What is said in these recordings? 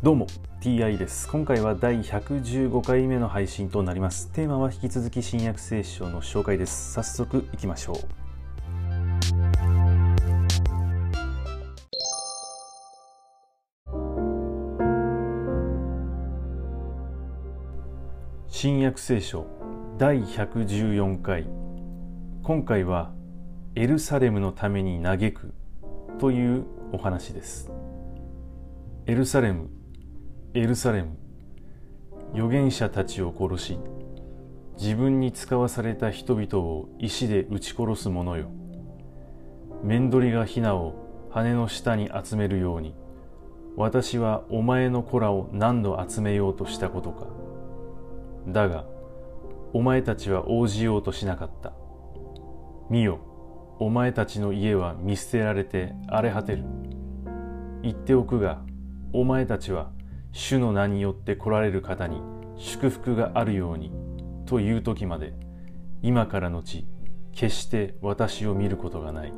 どうも TI です。今回は第115回目の配信となります。テーマは引き続き新約聖書の紹介です。早速いきましょう。新約聖書第114回。今回はエルサレムのために嘆くというお話です。エルサレムエルサレム。預言者たちを殺し自分に使わされた人々を石で撃ち殺す者よ。面取りがヒナを羽の下に集めるように私はお前の子らを何度集めようとしたことか。だがお前たちは応じようとしなかった。見よお前たちの家は見捨てられて荒れ果てる。言っておくがお前たちは主の名によって来られる方に祝福があるようにという時まで今からのち決して私を見ることがない。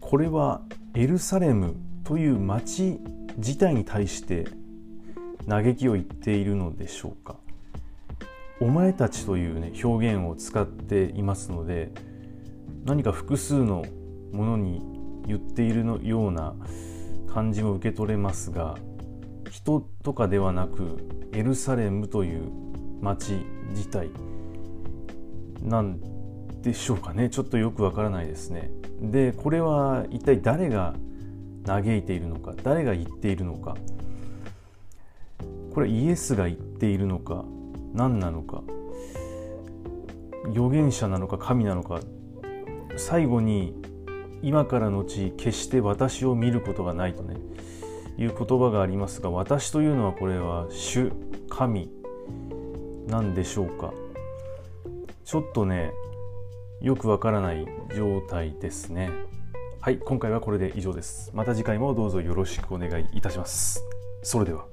これはエルサレムという町自体に対して嘆きを言っているのでしょうか。お前たちというね表現を使っていますので何か複数のものに言っているのような感じも受け取れますが人とかではなくエルサレムという町自体なんでしょうかね。ちょっとよくわからないですね。でこれは一体誰が嘆いているのか誰が言っているのか。これイエスが言っているのか何なのか預言者なのか神なのか最後に今からのち決して私を見ることがないとねいう言葉がありますが私というのはこれは主神なんでしょうか。ちょっとねよくわからない状態ですね。はい今回はこれで以上です。また次回もどうぞよろしくお願いいたします。それでは。